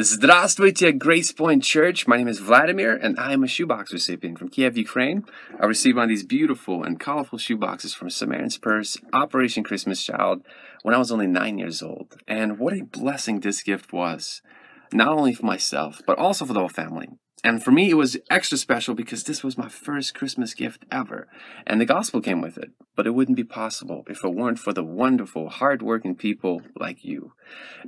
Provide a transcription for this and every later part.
Здравствуйте, Grace Point Church. My name is Vladimir, and I am a shoebox recipient from Kiev, Ukraine. I received one of these beautiful and colorful shoeboxes from Samaritan's Purse, Operation Christmas Child, when I was only nine years old. And what a blessing this gift was, not only for myself, but also for the whole family. And for me, it was extra special because this was my first Christmas gift ever. And the gospel came with it. But it wouldn't be possible if it weren't for the wonderful, hardworking people like you.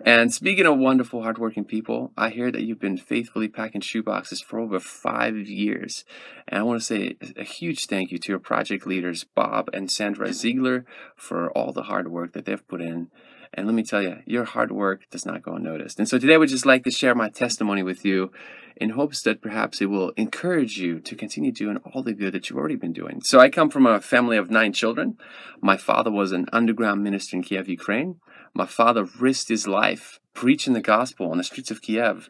And speaking of wonderful, hardworking people, I hear that you've been faithfully packing shoeboxes for over five years. And I want to say a huge thank you to your project leaders, Bob and Sandra Ziegler, for all the hard work that they've put in. And let me tell you, your hard work does not go unnoticed. And so today I would just like to share my testimony with you in hopes that perhaps it will encourage you to continue doing all the good that you've already been doing. So I come from a family of nine children. My father was an underground minister in Kiev, Ukraine. My father risked his life preaching the gospel on the streets of Kiev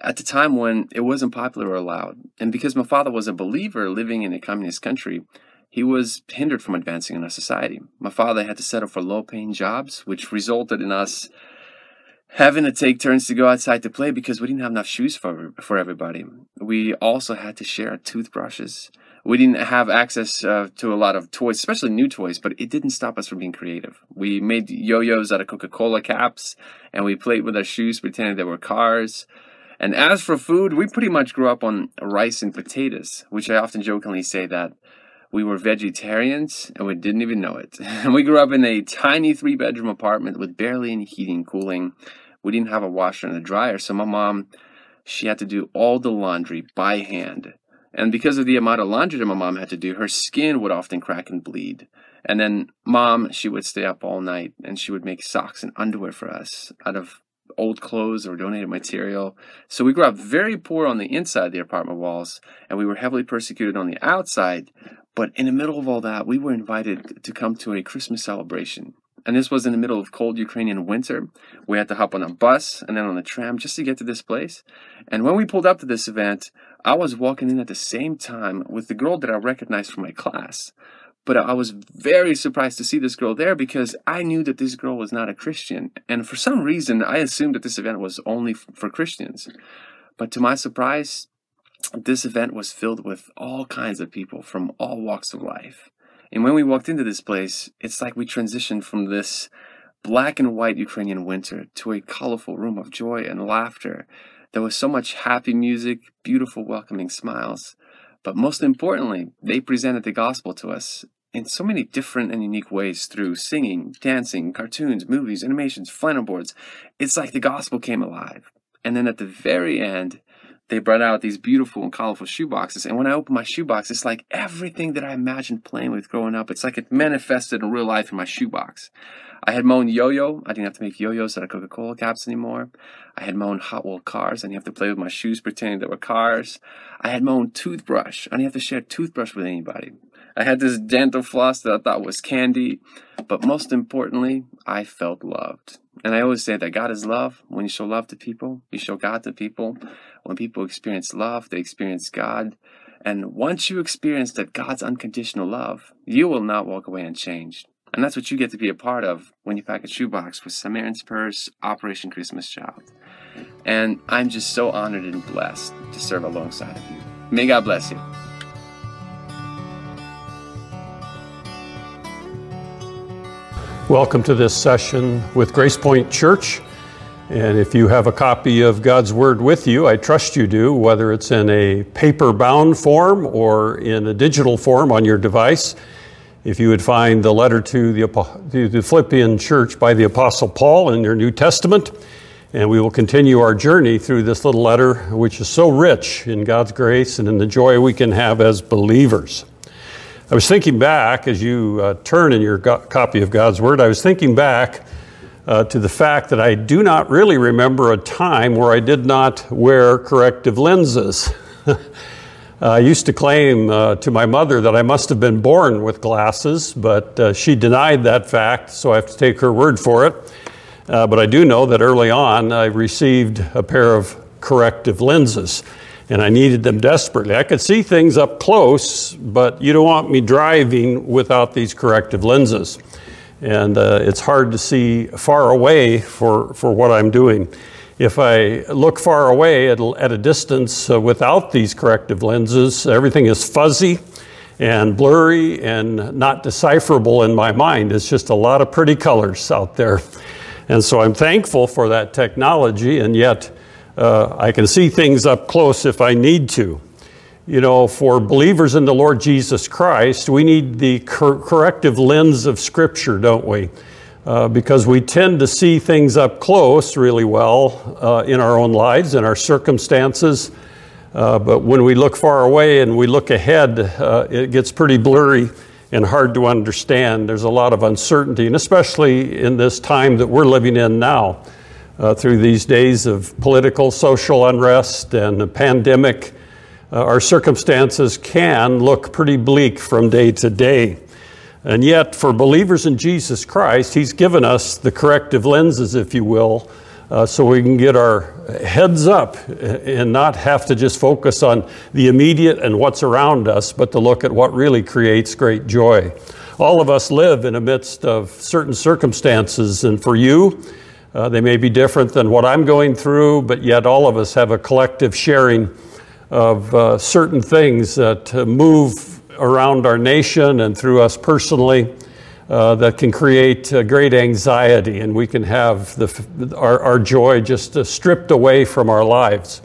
at the time when it wasn't popular or allowed. And because my father was a believer living in a communist country, he was hindered from advancing in our society. My father had to settle for low paying jobs, which resulted in us having to take turns to go outside to play because we didn't have enough shoes for for everybody. We also had to share toothbrushes. We didn't have access uh, to a lot of toys, especially new toys, but it didn't stop us from being creative. We made yo-yos out of Coca-Cola caps, and we played with our shoes pretending they were cars. And as for food, we pretty much grew up on rice and potatoes, which I often jokingly say that we were vegetarians and we didn't even know it. We grew up in a tiny three bedroom apartment with barely any heating and cooling. We didn't have a washer and a dryer, so my mom, she had to do all the laundry by hand. And because of the amount of laundry that my mom had to do, her skin would often crack and bleed. And then mom, she would stay up all night and she would make socks and underwear for us out of old clothes or donated material. So we grew up very poor on the inside of the apartment walls, and we were heavily persecuted on the outside. But in the middle of all that, we were invited to come to a Christmas celebration. And this was in the middle of cold Ukrainian winter. We had to hop on a bus and then on a tram just to get to this place. And when we pulled up to this event, I was walking in at the same time with the girl that I recognized from my class. But I was very surprised to see this girl there because I knew that this girl was not a Christian. And for some reason, I assumed that this event was only for Christians. But to my surprise, this event was filled with all kinds of people from all walks of life. And when we walked into this place, it's like we transitioned from this black and white Ukrainian winter to a colorful room of joy and laughter. There was so much happy music, beautiful, welcoming smiles. But most importantly, they presented the gospel to us in so many different and unique ways through singing, dancing, cartoons, movies, animations, flannel boards. It's like the gospel came alive. And then at the very end, they brought out these beautiful and colorful shoe boxes. And when I open my shoe box, it's like everything that I imagined playing with growing up. It's like it manifested in real life in my shoe box. I had my own yo-yo. I didn't have to make yo-yos out of Coca-Cola caps anymore. I had my own Hot Wheel cars. I didn't have to play with my shoes pretending they were cars. I had my own toothbrush. I didn't have to share a toothbrush with anybody. I had this dental floss that I thought was candy. But most importantly, I felt loved. And I always say that God is love. When you show love to people, you show God to people. When people experience love, they experience God. And once you experience that God's unconditional love, you will not walk away unchanged. And that's what you get to be a part of when you pack a shoebox with Samaritan's Purse, Operation Christmas Child. And I'm just so honored and blessed to serve alongside of you. May God bless you. Welcome to this session with Grace Point Church. And if you have a copy of God's Word with you, I trust you do, whether it's in a paper bound form or in a digital form on your device. If you would find the letter to the, the Philippian church by the Apostle Paul in your New Testament, and we will continue our journey through this little letter, which is so rich in God's grace and in the joy we can have as believers. I was thinking back, as you uh, turn in your go- copy of God's Word, I was thinking back uh, to the fact that I do not really remember a time where I did not wear corrective lenses. I used to claim uh, to my mother that I must have been born with glasses, but uh, she denied that fact, so I have to take her word for it. Uh, but I do know that early on I received a pair of corrective lenses, and I needed them desperately. I could see things up close, but you don't want me driving without these corrective lenses and uh, it's hard to see far away for, for what I'm doing. If I look far away at, at a distance uh, without these corrective lenses, everything is fuzzy and blurry and not decipherable in my mind. It's just a lot of pretty colors out there. And so I'm thankful for that technology, and yet uh, I can see things up close if I need to. You know, for believers in the Lord Jesus Christ, we need the cor- corrective lens of Scripture, don't we? Uh, because we tend to see things up close really well uh, in our own lives, in our circumstances. Uh, but when we look far away and we look ahead, uh, it gets pretty blurry and hard to understand. There's a lot of uncertainty, and especially in this time that we're living in now, uh, through these days of political, social unrest and a pandemic, uh, our circumstances can look pretty bleak from day to day. And yet, for believers in Jesus Christ, He's given us the corrective lenses, if you will, uh, so we can get our heads up and not have to just focus on the immediate and what's around us, but to look at what really creates great joy. All of us live in the midst of certain circumstances, and for you, uh, they may be different than what I'm going through, but yet all of us have a collective sharing of uh, certain things that move around our nation and through us personally uh, that can create uh, great anxiety, and we can have the, our, our joy just uh, stripped away from our lives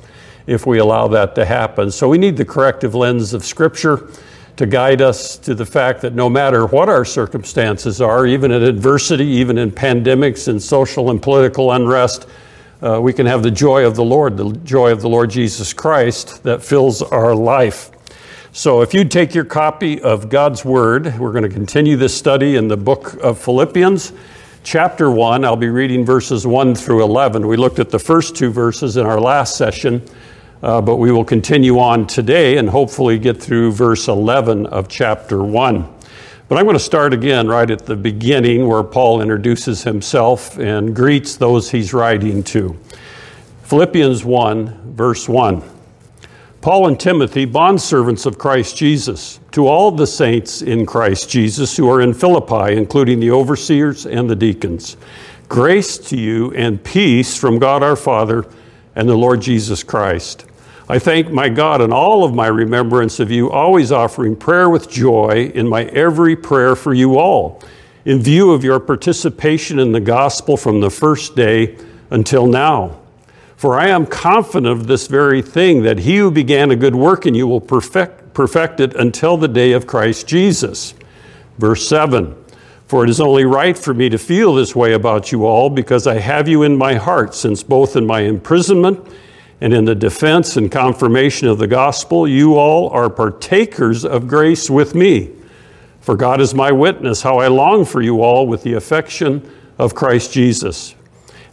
if we allow that to happen. So we need the corrective lens of Scripture to guide us to the fact that no matter what our circumstances are, even in adversity, even in pandemics and social and political unrest, uh, we can have the joy of the Lord, the joy of the Lord Jesus Christ that fills our life. So, if you'd take your copy of God's Word, we're going to continue this study in the book of Philippians, chapter 1. I'll be reading verses 1 through 11. We looked at the first two verses in our last session, uh, but we will continue on today and hopefully get through verse 11 of chapter 1. But I'm going to start again right at the beginning where Paul introduces himself and greets those he's writing to. Philippians 1, verse 1. Paul and Timothy, bondservants of Christ Jesus, to all the saints in Christ Jesus who are in Philippi, including the overseers and the deacons. Grace to you and peace from God our Father and the Lord Jesus Christ. I thank my God in all of my remembrance of you, always offering prayer with joy in my every prayer for you all, in view of your participation in the gospel from the first day until now for I am confident of this very thing, that he who began a good work in you will perfect, perfect it until the day of Christ Jesus. Verse 7 For it is only right for me to feel this way about you all, because I have you in my heart, since both in my imprisonment and in the defense and confirmation of the gospel, you all are partakers of grace with me. For God is my witness, how I long for you all with the affection of Christ Jesus.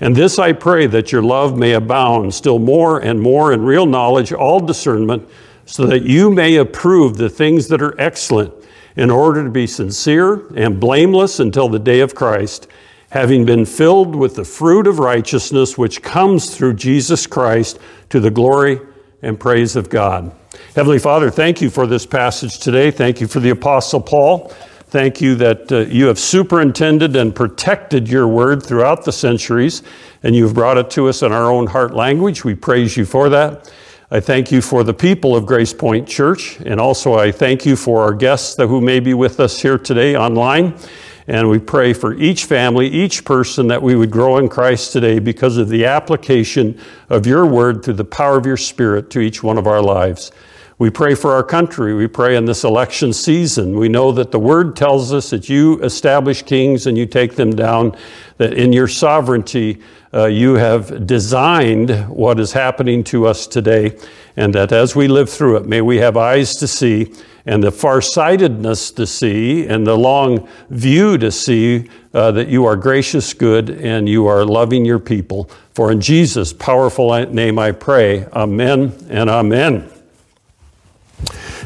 And this I pray that your love may abound still more and more in real knowledge, all discernment, so that you may approve the things that are excellent, in order to be sincere and blameless until the day of Christ, having been filled with the fruit of righteousness which comes through Jesus Christ to the glory and praise of God. Heavenly Father, thank you for this passage today. Thank you for the Apostle Paul. Thank you that uh, you have superintended and protected your word throughout the centuries, and you've brought it to us in our own heart language. We praise you for that. I thank you for the people of Grace Point Church, and also I thank you for our guests who may be with us here today online. And we pray for each family, each person, that we would grow in Christ today because of the application of your word through the power of your spirit to each one of our lives. We pray for our country. We pray in this election season. We know that the word tells us that you establish kings and you take them down, that in your sovereignty, uh, you have designed what is happening to us today, and that as we live through it, may we have eyes to see and the farsightedness to see and the long view to see uh, that you are gracious, good, and you are loving your people. For in Jesus' powerful name I pray, Amen and Amen.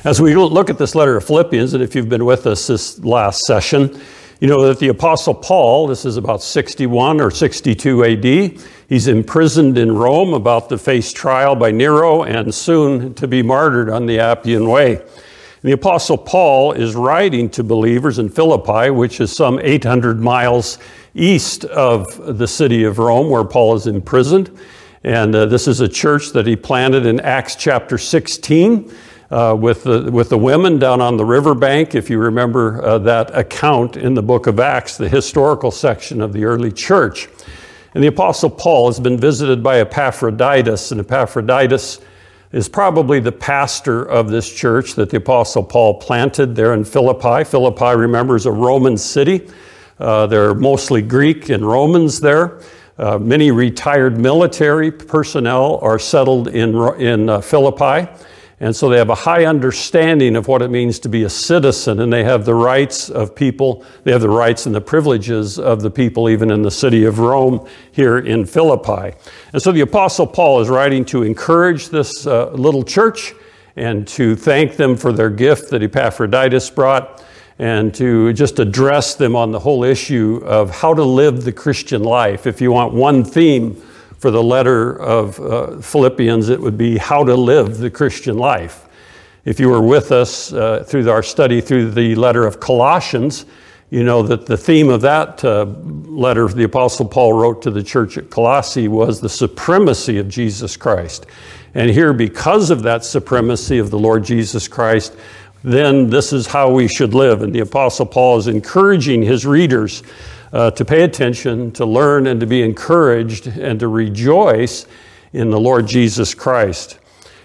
As we look at this letter of Philippians, and if you've been with us this last session, you know that the Apostle Paul, this is about 61 or 62 AD, he's imprisoned in Rome, about to face trial by Nero, and soon to be martyred on the Appian Way. And the Apostle Paul is writing to believers in Philippi, which is some 800 miles east of the city of Rome, where Paul is imprisoned. And uh, this is a church that he planted in Acts chapter 16 uh, with, the, with the women down on the riverbank. If you remember uh, that account in the book of Acts, the historical section of the early church. And the Apostle Paul has been visited by Epaphroditus, and Epaphroditus is probably the pastor of this church that the Apostle Paul planted there in Philippi. Philippi, remember, is a Roman city. Uh, there are mostly Greek and Romans there. Uh, many retired military personnel are settled in, in uh, Philippi. And so they have a high understanding of what it means to be a citizen, and they have the rights of people, they have the rights and the privileges of the people, even in the city of Rome here in Philippi. And so the Apostle Paul is writing to encourage this uh, little church and to thank them for their gift that Epaphroditus brought and to just address them on the whole issue of how to live the Christian life. If you want one theme, for the letter of uh, Philippians, it would be how to live the Christian life. If you were with us uh, through our study through the letter of Colossians, you know that the theme of that uh, letter the Apostle Paul wrote to the church at Colossae was the supremacy of Jesus Christ. And here, because of that supremacy of the Lord Jesus Christ, then this is how we should live. And the Apostle Paul is encouraging his readers uh, to pay attention, to learn, and to be encouraged, and to rejoice in the Lord Jesus Christ.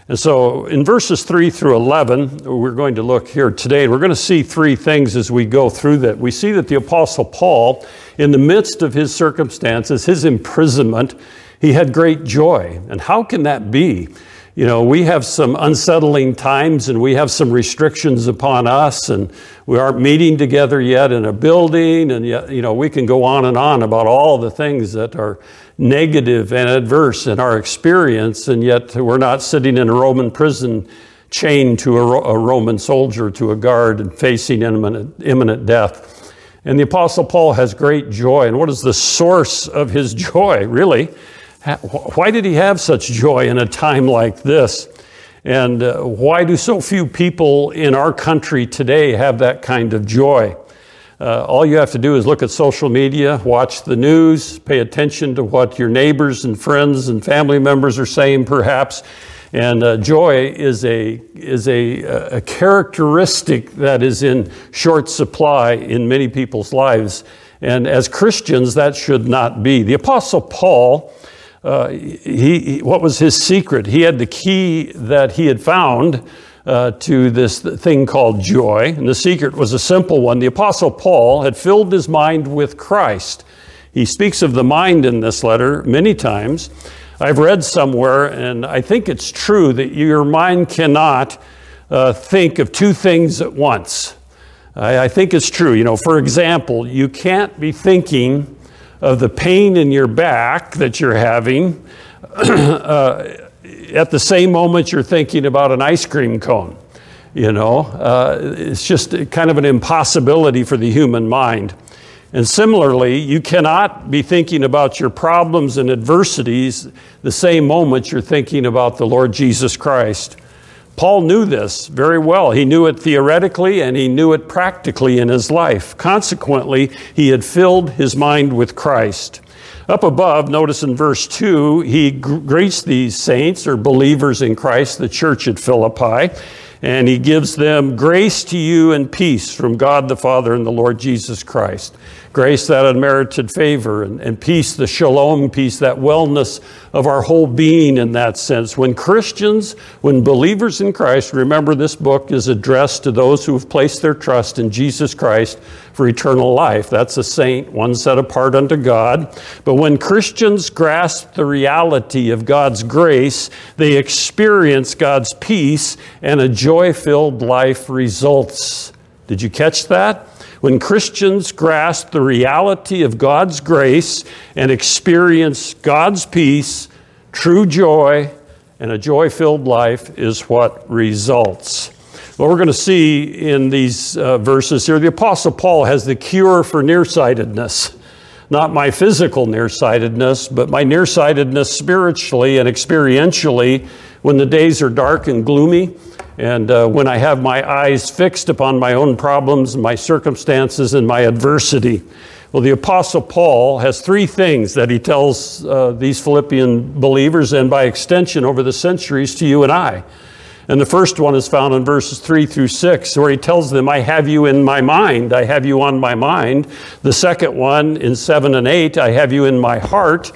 And so in verses 3 through 11, we're going to look here today, and we're going to see three things as we go through that. We see that the Apostle Paul, in the midst of his circumstances, his imprisonment, he had great joy. And how can that be? You know, we have some unsettling times and we have some restrictions upon us, and we aren't meeting together yet in a building, and yet, you know, we can go on and on about all the things that are negative and adverse in our experience, and yet we're not sitting in a Roman prison chained to a, a Roman soldier, to a guard, and facing imminent, imminent death. And the Apostle Paul has great joy. And what is the source of his joy, really? Why did he have such joy in a time like this? And uh, why do so few people in our country today have that kind of joy? Uh, all you have to do is look at social media, watch the news, pay attention to what your neighbors and friends and family members are saying, perhaps. And uh, joy is, a, is a, a characteristic that is in short supply in many people's lives. And as Christians, that should not be. The Apostle Paul uh, he, what was his secret? He had the key that he had found uh, to this thing called joy. And the secret was a simple one. The Apostle Paul had filled his mind with Christ. He speaks of the mind in this letter many times. I've read somewhere, and I think it's true, that your mind cannot uh, think of two things at once. I, I think it's true. You know, for example, you can't be thinking of the pain in your back that you're having uh, at the same moment you're thinking about an ice cream cone. You know, uh, it's just kind of an impossibility for the human mind. And similarly, you cannot be thinking about your problems and adversities the same moment you're thinking about the Lord Jesus Christ. Paul knew this very well. He knew it theoretically and he knew it practically in his life. Consequently, he had filled his mind with Christ. Up above, notice in verse 2, he greets these saints or believers in Christ, the church at Philippi, and he gives them grace to you and peace from God the Father and the Lord Jesus Christ grace, that unmerited favor, and, and peace, the shalom peace, that wellness of our whole being in that sense. When Christians, when believers in Christ, remember this book is addressed to those who have placed their trust in Jesus Christ for eternal life. That's a saint, one set apart unto God. But when Christians grasp the reality of God's grace, they experience God's peace and a joy filled life results. Did you catch that? When Christians grasp the reality of God's grace and experience God's peace, true joy, and a joy filled life is what results. What we're going to see in these uh, verses here, the Apostle Paul has the cure for nearsightedness. Not my physical nearsightedness, but my nearsightedness spiritually and experientially when the days are dark and gloomy and uh, when I have my eyes fixed upon my own problems, my circumstances, and my adversity, Well, the Apostle Paul has three things that he tells uh, these Philippian believers, and by extension over the centuries to you and I. And the first one is found in verses 3 through 6, where he tells them, I have you in my mind, I have you on my mind. The second one in 7 and 8, I have you in my heart.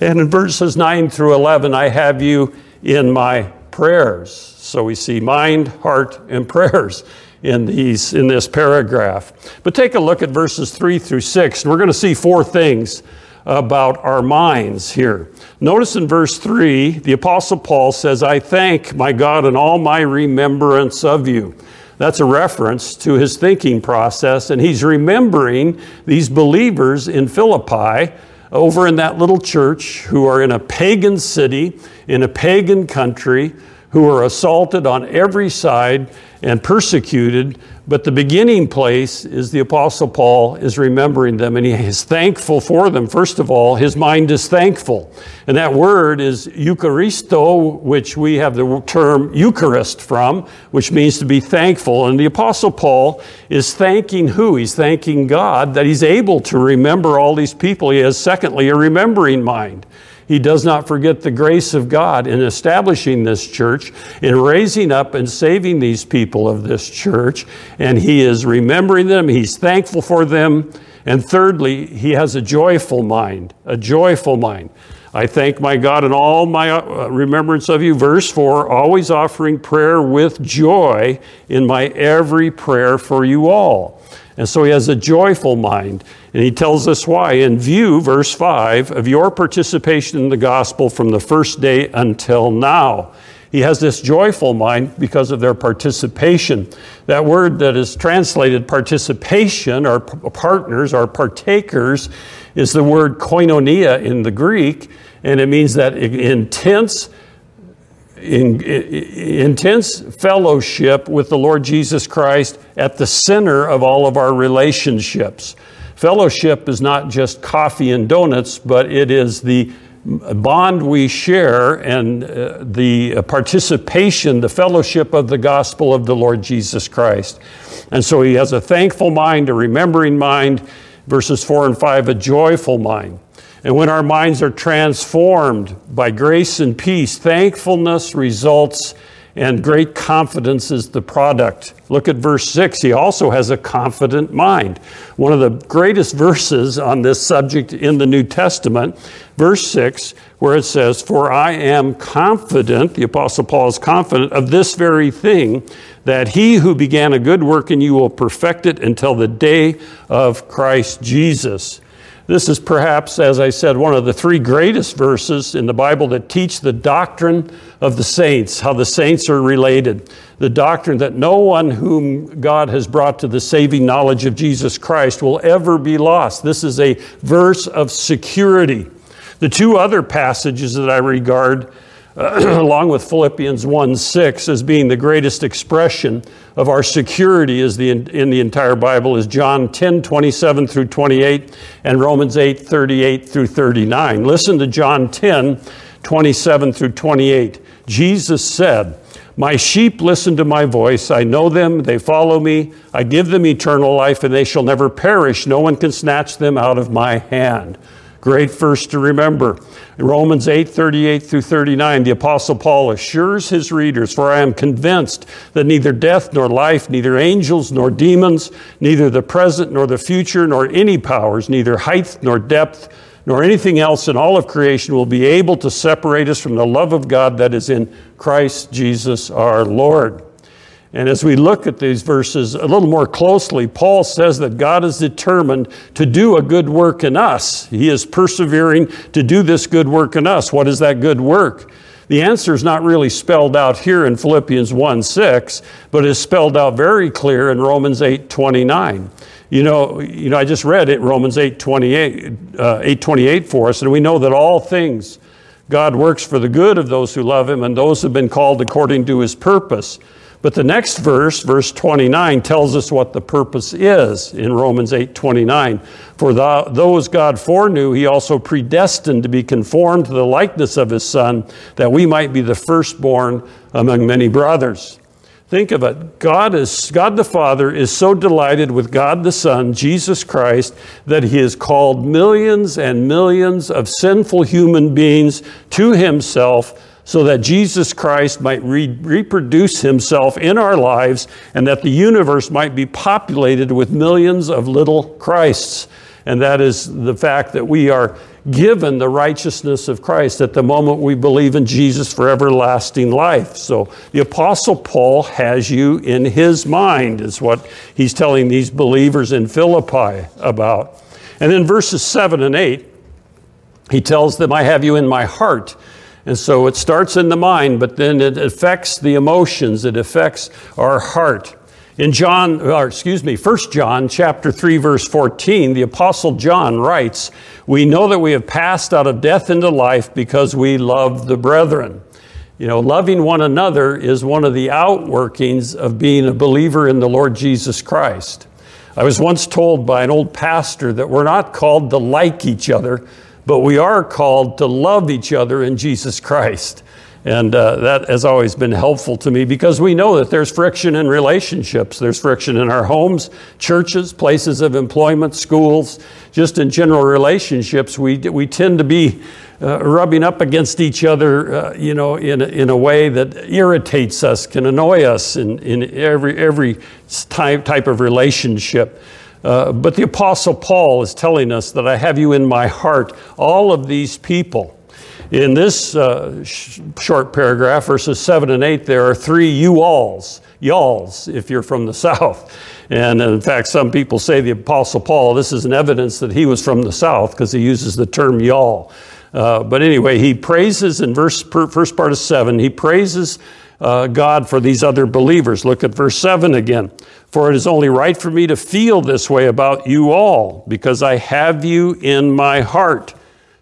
And in verses 9 through 11, I have you in my prayers. So we see mind, heart, and prayers in, these, in this paragraph. But take a look at verses 3 through 6, and we're going to see four things about our minds here. Notice in verse 3, the Apostle Paul says, I thank my God in all my remembrance of you. That's a reference to his thinking process, and he's remembering these believers in Philippi over in that little church who are in a pagan city, in a pagan country, who are assaulted on every side and persecuted. But the beginning place is the Apostle Paul is remembering them and he is thankful for them. First of all, his mind is thankful. And that word is Eucharisto, which we have the term Eucharist from, which means to be thankful. And the Apostle Paul is thanking who? He's thanking God that he's able to remember all these people. He has, secondly, a remembering mind. He does not forget the grace of God in establishing this church, in raising up and saving these people of this church. And he is remembering them, he's thankful for them. And thirdly, he has a joyful mind, a joyful mind. I thank my God in all my uh, remembrance of you. Verse 4 always offering prayer with joy in my every prayer for you all. And so he has a joyful mind. And he tells us why. In view, verse 5, of your participation in the gospel from the first day until now. He has this joyful mind because of their participation. That word that is translated participation or partners or partakers is the word koinonia in the Greek, and it means that intense in, in, intense fellowship with the Lord Jesus Christ at the center of all of our relationships. Fellowship is not just coffee and donuts, but it is the bond we share and uh, the participation, the fellowship of the gospel of the Lord Jesus Christ. And so he has a thankful mind, a remembering mind, verses 4 and 5, a joyful mind. And when our minds are transformed by grace and peace, thankfulness results and great confidence is the product. Look at verse 6. He also has a confident mind. One of the greatest verses on this subject in the New Testament, verse 6, where it says, For I am confident, the Apostle Paul is confident of this very thing, that he who began a good work in you will perfect it until the day of Christ Jesus. This is perhaps, as I said, one of the three greatest verses in the Bible that teach the doctrine of the saints, how the saints are related. The doctrine that no one whom God has brought to the saving knowledge of Jesus Christ will ever be lost. This is a verse of security. The two other passages that I regard along with Philippians 1 6 as being the greatest expression of our security is the, in the entire Bible is John 10 27 through 28 and Romans 8 38 through 39. Listen to John 10 27 through 28. Jesus said, My sheep listen to my voice. I know them. They follow me. I give them eternal life, and they shall never perish. No one can snatch them out of my hand. Great verse to remember. Romans 8 38 through 39, the Apostle Paul assures his readers, For I am convinced that neither death nor life, neither angels nor demons, neither the present nor the future, nor any powers, neither height nor depth, nor anything else in all of creation will be able to separate us from the love of God that is in Christ Jesus our Lord. And as we look at these verses a little more closely, Paul says that God is determined to do a good work in us. He is persevering to do this good work in us. What is that good work? The answer is not really spelled out here in Philippians 1 6, but is spelled out very clear in Romans 8 29. You know, you know, I just read it, Romans 8 28, uh, 8 28 for us, and we know that all things God works for the good of those who love Him and those who have been called according to His purpose. But the next verse, verse 29, tells us what the purpose is in Romans 8 29. For those God foreknew, he also predestined to be conformed to the likeness of his Son, that we might be the firstborn among many brothers. Think of it. God is God the Father is so delighted with God the Son, Jesus Christ, that he has called millions and millions of sinful human beings to himself so that Jesus Christ might re- reproduce himself in our lives and that the universe might be populated with millions of little Christs. And that is the fact that we are given the righteousness of Christ at the moment we believe in Jesus for everlasting life. So the Apostle Paul has you in his mind, is what he's telling these believers in Philippi about. And in verses 7 and 8, he tells them, I have you in my heart. And so it starts in the mind, but then it affects the emotions, it affects our heart. In John, or excuse me, 1 John chapter 3 verse 14, the apostle John writes, "We know that we have passed out of death into life because we love the brethren." You know, loving one another is one of the outworkings of being a believer in the Lord Jesus Christ. I was once told by an old pastor that we're not called to like each other, but we are called to love each other in Jesus Christ. And uh, that has always been helpful to me because we know that there's friction in relationships. There's friction in our homes, churches, places of employment, schools, just in general relationships. We, we tend to be uh, rubbing up against each other, uh, you know, in in a way that irritates us, can annoy us in, in every, every type, type of relationship. Uh, but the Apostle Paul is telling us that I have you in my heart, all of these people in this uh, sh- short paragraph, verses 7 and 8, there are three you alls, y'alls, if you're from the South. And in fact, some people say the Apostle Paul, this is an evidence that he was from the South because he uses the term y'all. Uh, but anyway, he praises in verse first part of 7, he praises uh, God for these other believers. Look at verse 7 again. For it is only right for me to feel this way about you all, because I have you in my heart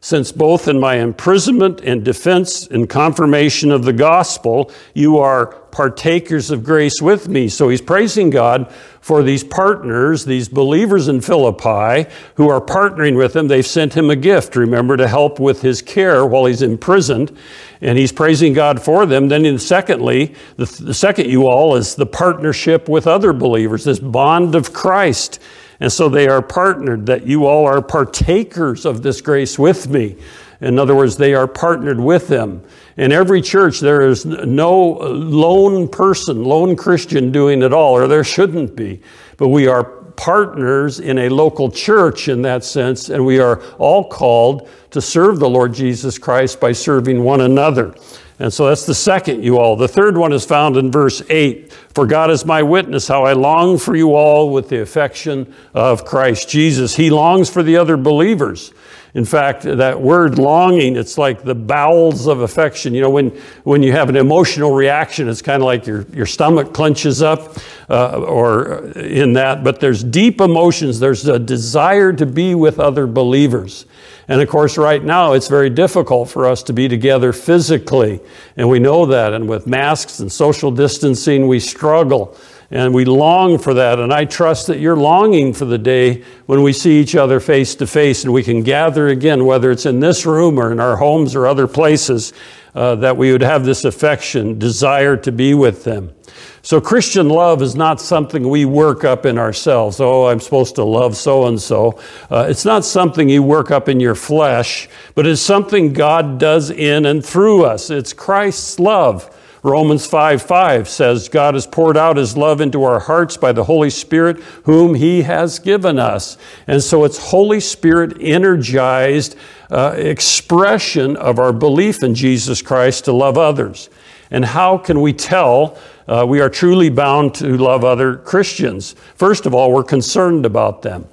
since both in my imprisonment and defense and confirmation of the gospel, you are partakers of grace with me. So he's praising God for these partners, these believers in Philippi who are partnering with him. They've sent him a gift, remember, to help with his care while he's imprisoned. And he's praising God for them. Then, in secondly, the, the second you all is the partnership with other believers, this bond of Christ. And so they are partnered, that you all are partakers of this grace with me. In other words, they are partnered with them. In every church, there is no lone person, lone Christian doing it all, or there shouldn't be. But we are partners in a local church in that sense, and we are all called to serve the Lord Jesus Christ by serving one another. And so that's the second you all. The third one is found in verse 8. For God is my witness, how I long for you all with the affection of Christ Jesus. He longs for the other believers. In fact, that word longing, it's like the bowels of affection. You know, when, when you have an emotional reaction, it's kind of like your, your stomach clenches up uh, or in that. But there's deep emotions, there's a desire to be with other believers. And of course, right now, it's very difficult for us to be together physically. And we know that. And with masks and social distancing, we struggle. And we long for that. And I trust that you're longing for the day when we see each other face to face and we can gather again, whether it's in this room or in our homes or other places, uh, that we would have this affection, desire to be with them. So, Christian love is not something we work up in ourselves. Oh, I'm supposed to love so and so. It's not something you work up in your flesh, but it's something God does in and through us. It's Christ's love. Romans 5 5 says, God has poured out his love into our hearts by the Holy Spirit, whom he has given us. And so it's Holy Spirit energized uh, expression of our belief in Jesus Christ to love others. And how can we tell uh, we are truly bound to love other Christians. First of all, we're concerned about them.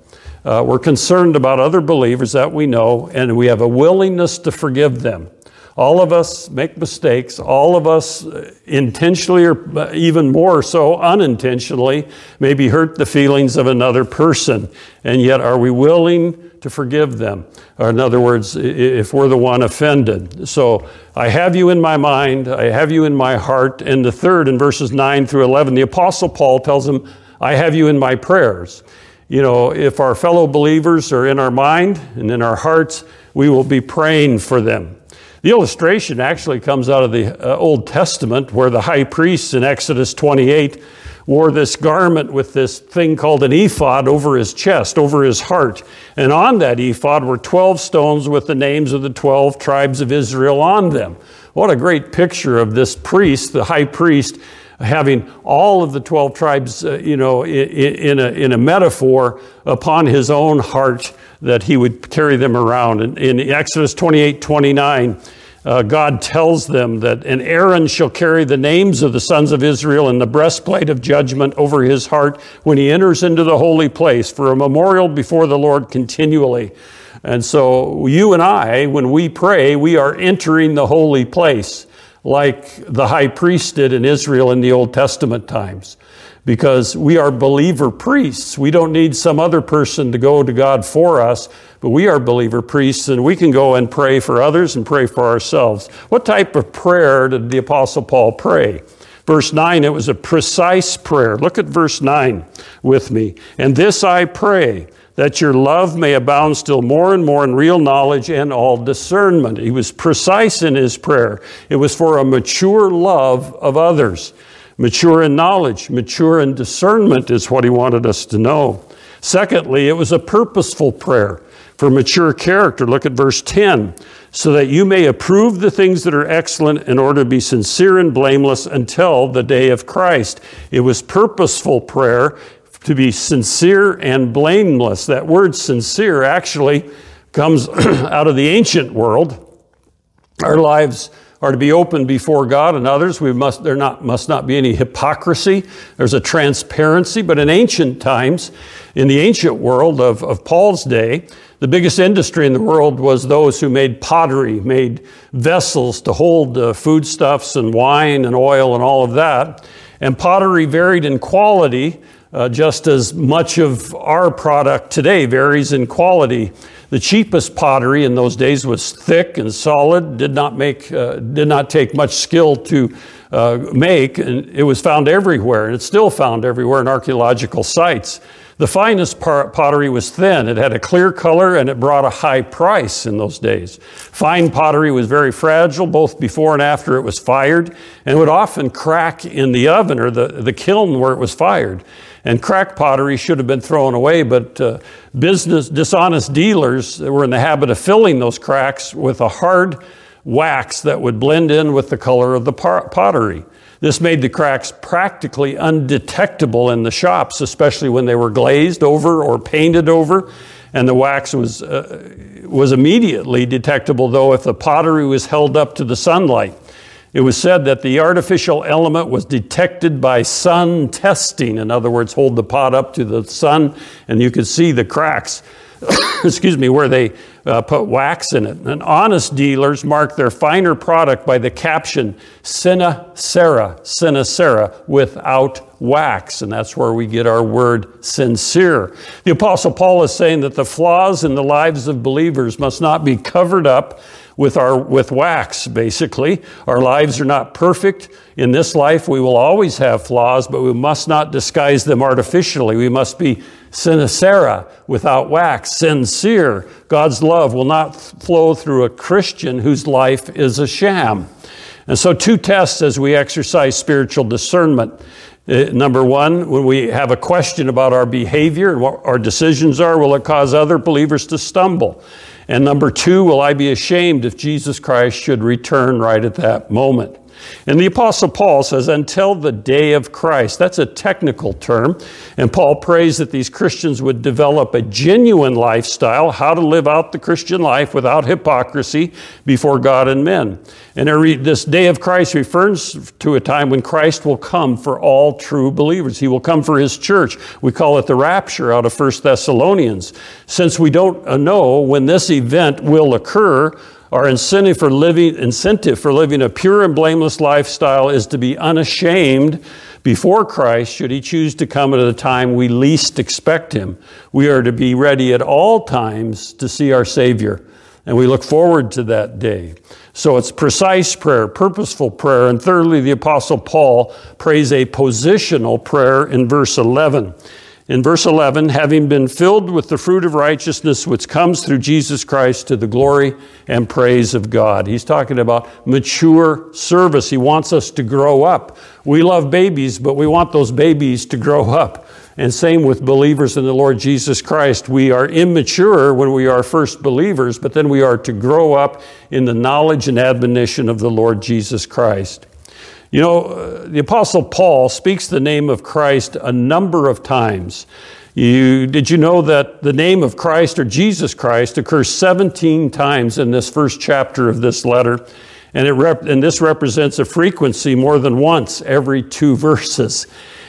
Uh, we're concerned about other believers that we know, and we have a willingness to forgive them. All of us make mistakes. All of us uh, intentionally or uh, even more so unintentionally maybe hurt the feelings of another person. And yet, are we willing to forgive them. Or in other words, if we're the one offended. So I have you in my mind, I have you in my heart. And the third, in verses 9 through 11, the Apostle Paul tells them, I have you in my prayers. You know, if our fellow believers are in our mind and in our hearts, we will be praying for them. The illustration actually comes out of the uh, Old Testament, where the high priest in Exodus 28 wore this garment with this thing called an ephod over his chest, over his heart. And on that ephod were 12 stones with the names of the 12 tribes of Israel on them. What a great picture of this priest, the high priest, having all of the 12 tribes, uh, you know, in, in, a, in a metaphor upon his own heart that he would carry them around. In, in Exodus 28 29, uh, God tells them that, and Aaron shall carry the names of the sons of Israel in the breastplate of judgment over his heart when he enters into the holy place for a memorial before the Lord continually. And so, you and I, when we pray, we are entering the holy place like the high priest did in Israel in the Old Testament times because we are believer priests. We don't need some other person to go to God for us, but we are believer priests and we can go and pray for others and pray for ourselves. What type of prayer did the Apostle Paul pray? Verse 9, it was a precise prayer. Look at verse 9 with me. And this I pray that your love may abound still more and more in real knowledge and all discernment. He was precise in his prayer. It was for a mature love of others. Mature in knowledge, mature in discernment is what he wanted us to know. Secondly, it was a purposeful prayer for mature character. Look at verse 10 so that you may approve the things that are excellent in order to be sincere and blameless until the day of Christ. It was purposeful prayer to be sincere and blameless. That word sincere actually comes out of the ancient world. Our lives are to be open before God and others. We must, there not, must not be any hypocrisy. There's a transparency. But in ancient times, in the ancient world of, of Paul's day, the biggest industry in the world was those who made pottery, made vessels to hold uh, foodstuffs and wine and oil and all of that. And pottery varied in quality uh, just as much of our product today varies in quality. The cheapest pottery in those days was thick and solid, did not, make, uh, did not take much skill to uh, make, and it was found everywhere, and it's still found everywhere in archaeological sites. The finest pottery was thin. It had a clear color and it brought a high price in those days. Fine pottery was very fragile, both before and after it was fired, and would often crack in the oven or the, the kiln where it was fired. And crack pottery should have been thrown away, but uh, business, dishonest dealers were in the habit of filling those cracks with a hard wax that would blend in with the color of the pottery. This made the cracks practically undetectable in the shops, especially when they were glazed over or painted over. And the wax was, uh, was immediately detectable, though, if the pottery was held up to the sunlight. It was said that the artificial element was detected by sun testing. In other words, hold the pot up to the sun and you could see the cracks, excuse me, where they uh, put wax in it. And honest dealers mark their finer product by the caption, Sine Cera, Sine Cera, without wax. And that's where we get our word sincere. The Apostle Paul is saying that the flaws in the lives of believers must not be covered up with our with wax basically. Our lives are not perfect. In this life we will always have flaws but we must not disguise them artificially. We must be sincera without wax sincere. God's love will not flow through a christian whose life is a sham. And so two tests as we exercise spiritual discernment. Uh, number one, when we have a question about our behavior and what our decisions are, will it cause other believers to stumble? And number two, will I be ashamed if Jesus Christ should return right at that moment? And the Apostle Paul says, until the day of Christ. That's a technical term. And Paul prays that these Christians would develop a genuine lifestyle, how to live out the Christian life without hypocrisy before God and men. And this day of Christ refers to a time when Christ will come for all true believers. He will come for his church. We call it the rapture out of 1 Thessalonians. Since we don't know when this event will occur, our incentive for living, incentive for living a pure and blameless lifestyle is to be unashamed before Christ should he choose to come at a time we least expect him. We are to be ready at all times to see our Savior. And we look forward to that day. So it's precise prayer, purposeful prayer. And thirdly, the Apostle Paul prays a positional prayer in verse 11. In verse 11, having been filled with the fruit of righteousness which comes through Jesus Christ to the glory and praise of God. He's talking about mature service. He wants us to grow up. We love babies, but we want those babies to grow up. And same with believers in the Lord Jesus Christ. We are immature when we are first believers, but then we are to grow up in the knowledge and admonition of the Lord Jesus Christ. You know, uh, the Apostle Paul speaks the name of Christ a number of times. You, did you know that the name of Christ or Jesus Christ occurs 17 times in this first chapter of this letter? And, it rep, and this represents a frequency more than once every two verses.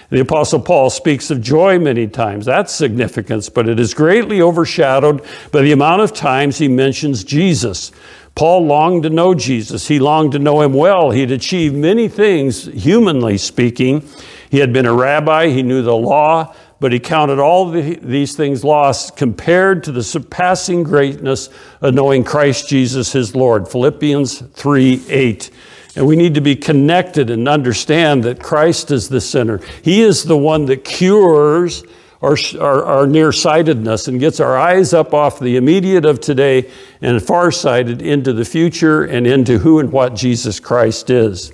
The Apostle Paul speaks of joy many times. That's significance, but it is greatly overshadowed by the amount of times he mentions Jesus. Paul longed to know Jesus. He longed to know him well. He had achieved many things, humanly speaking. He had been a rabbi, he knew the law, but he counted all the, these things lost compared to the surpassing greatness of knowing Christ Jesus his Lord. Philippians 3 8. And we need to be connected and understand that Christ is the sinner. He is the one that cures our, our, our nearsightedness and gets our eyes up off the immediate of today and farsighted into the future and into who and what Jesus Christ is.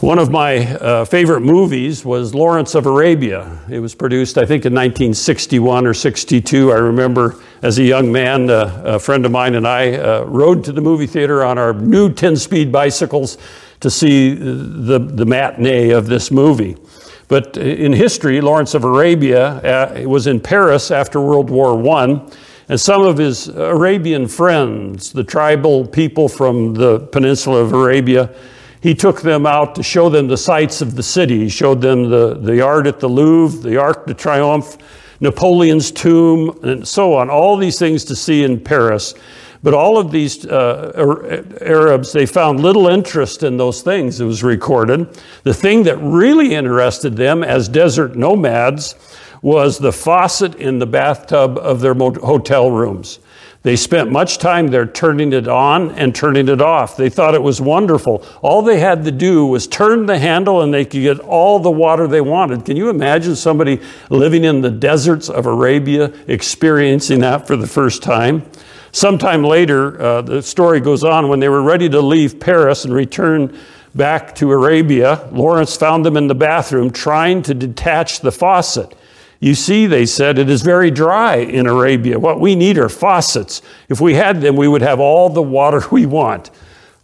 One of my uh, favorite movies was Lawrence of Arabia. It was produced, I think, in 1961 or 62. I remember as a young man, uh, a friend of mine and I uh, rode to the movie theater on our new 10 speed bicycles to see the, the matinee of this movie. But in history, Lawrence of Arabia uh, was in Paris after World War I, and some of his Arabian friends, the tribal people from the peninsula of Arabia, he took them out to show them the sights of the city. He showed them the, the art at the Louvre, the Arc de Triomphe, Napoleon's tomb, and so on. All these things to see in Paris. But all of these uh, Arabs, they found little interest in those things, it was recorded. The thing that really interested them as desert nomads was the faucet in the bathtub of their hotel rooms. They spent much time there turning it on and turning it off. They thought it was wonderful. All they had to do was turn the handle and they could get all the water they wanted. Can you imagine somebody living in the deserts of Arabia experiencing that for the first time? Sometime later, uh, the story goes on, when they were ready to leave Paris and return back to Arabia, Lawrence found them in the bathroom trying to detach the faucet. You see, they said, it is very dry in Arabia. What we need are faucets. If we had them, we would have all the water we want.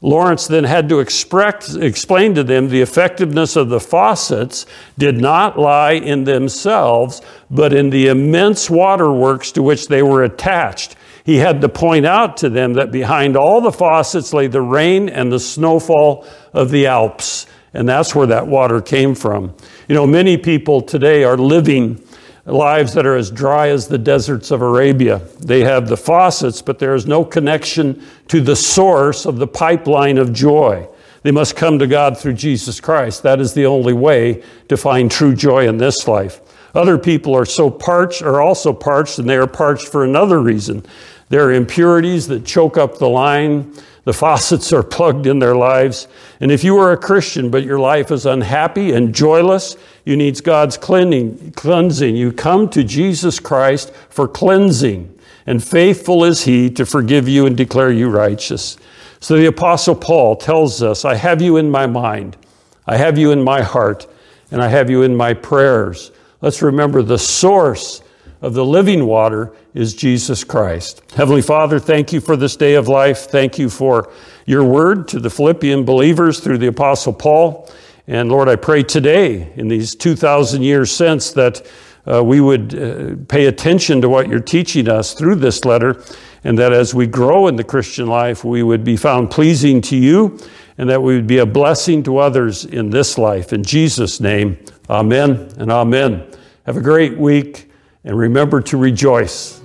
Lawrence then had to express, explain to them the effectiveness of the faucets did not lie in themselves, but in the immense waterworks to which they were attached he had to point out to them that behind all the faucets lay the rain and the snowfall of the Alps. And that's where that water came from. You know, many people today are living lives that are as dry as the deserts of Arabia. They have the faucets, but there is no connection to the source of the pipeline of joy. They must come to God through Jesus Christ. That is the only way to find true joy in this life. Other people are so parched, are also parched, and they are parched for another reason. There are impurities that choke up the line. The faucets are plugged in their lives. And if you are a Christian, but your life is unhappy and joyless, you need God's cleansing. You come to Jesus Christ for cleansing. And faithful is He to forgive you and declare you righteous. So the Apostle Paul tells us I have you in my mind, I have you in my heart, and I have you in my prayers. Let's remember the source of the living water is Jesus Christ. Heavenly Father, thank you for this day of life. Thank you for your word to the Philippian believers through the Apostle Paul. And Lord, I pray today, in these 2,000 years since, that uh, we would uh, pay attention to what you're teaching us through this letter, and that as we grow in the Christian life, we would be found pleasing to you, and that we would be a blessing to others in this life. In Jesus' name, amen and amen. Have a great week and remember to rejoice.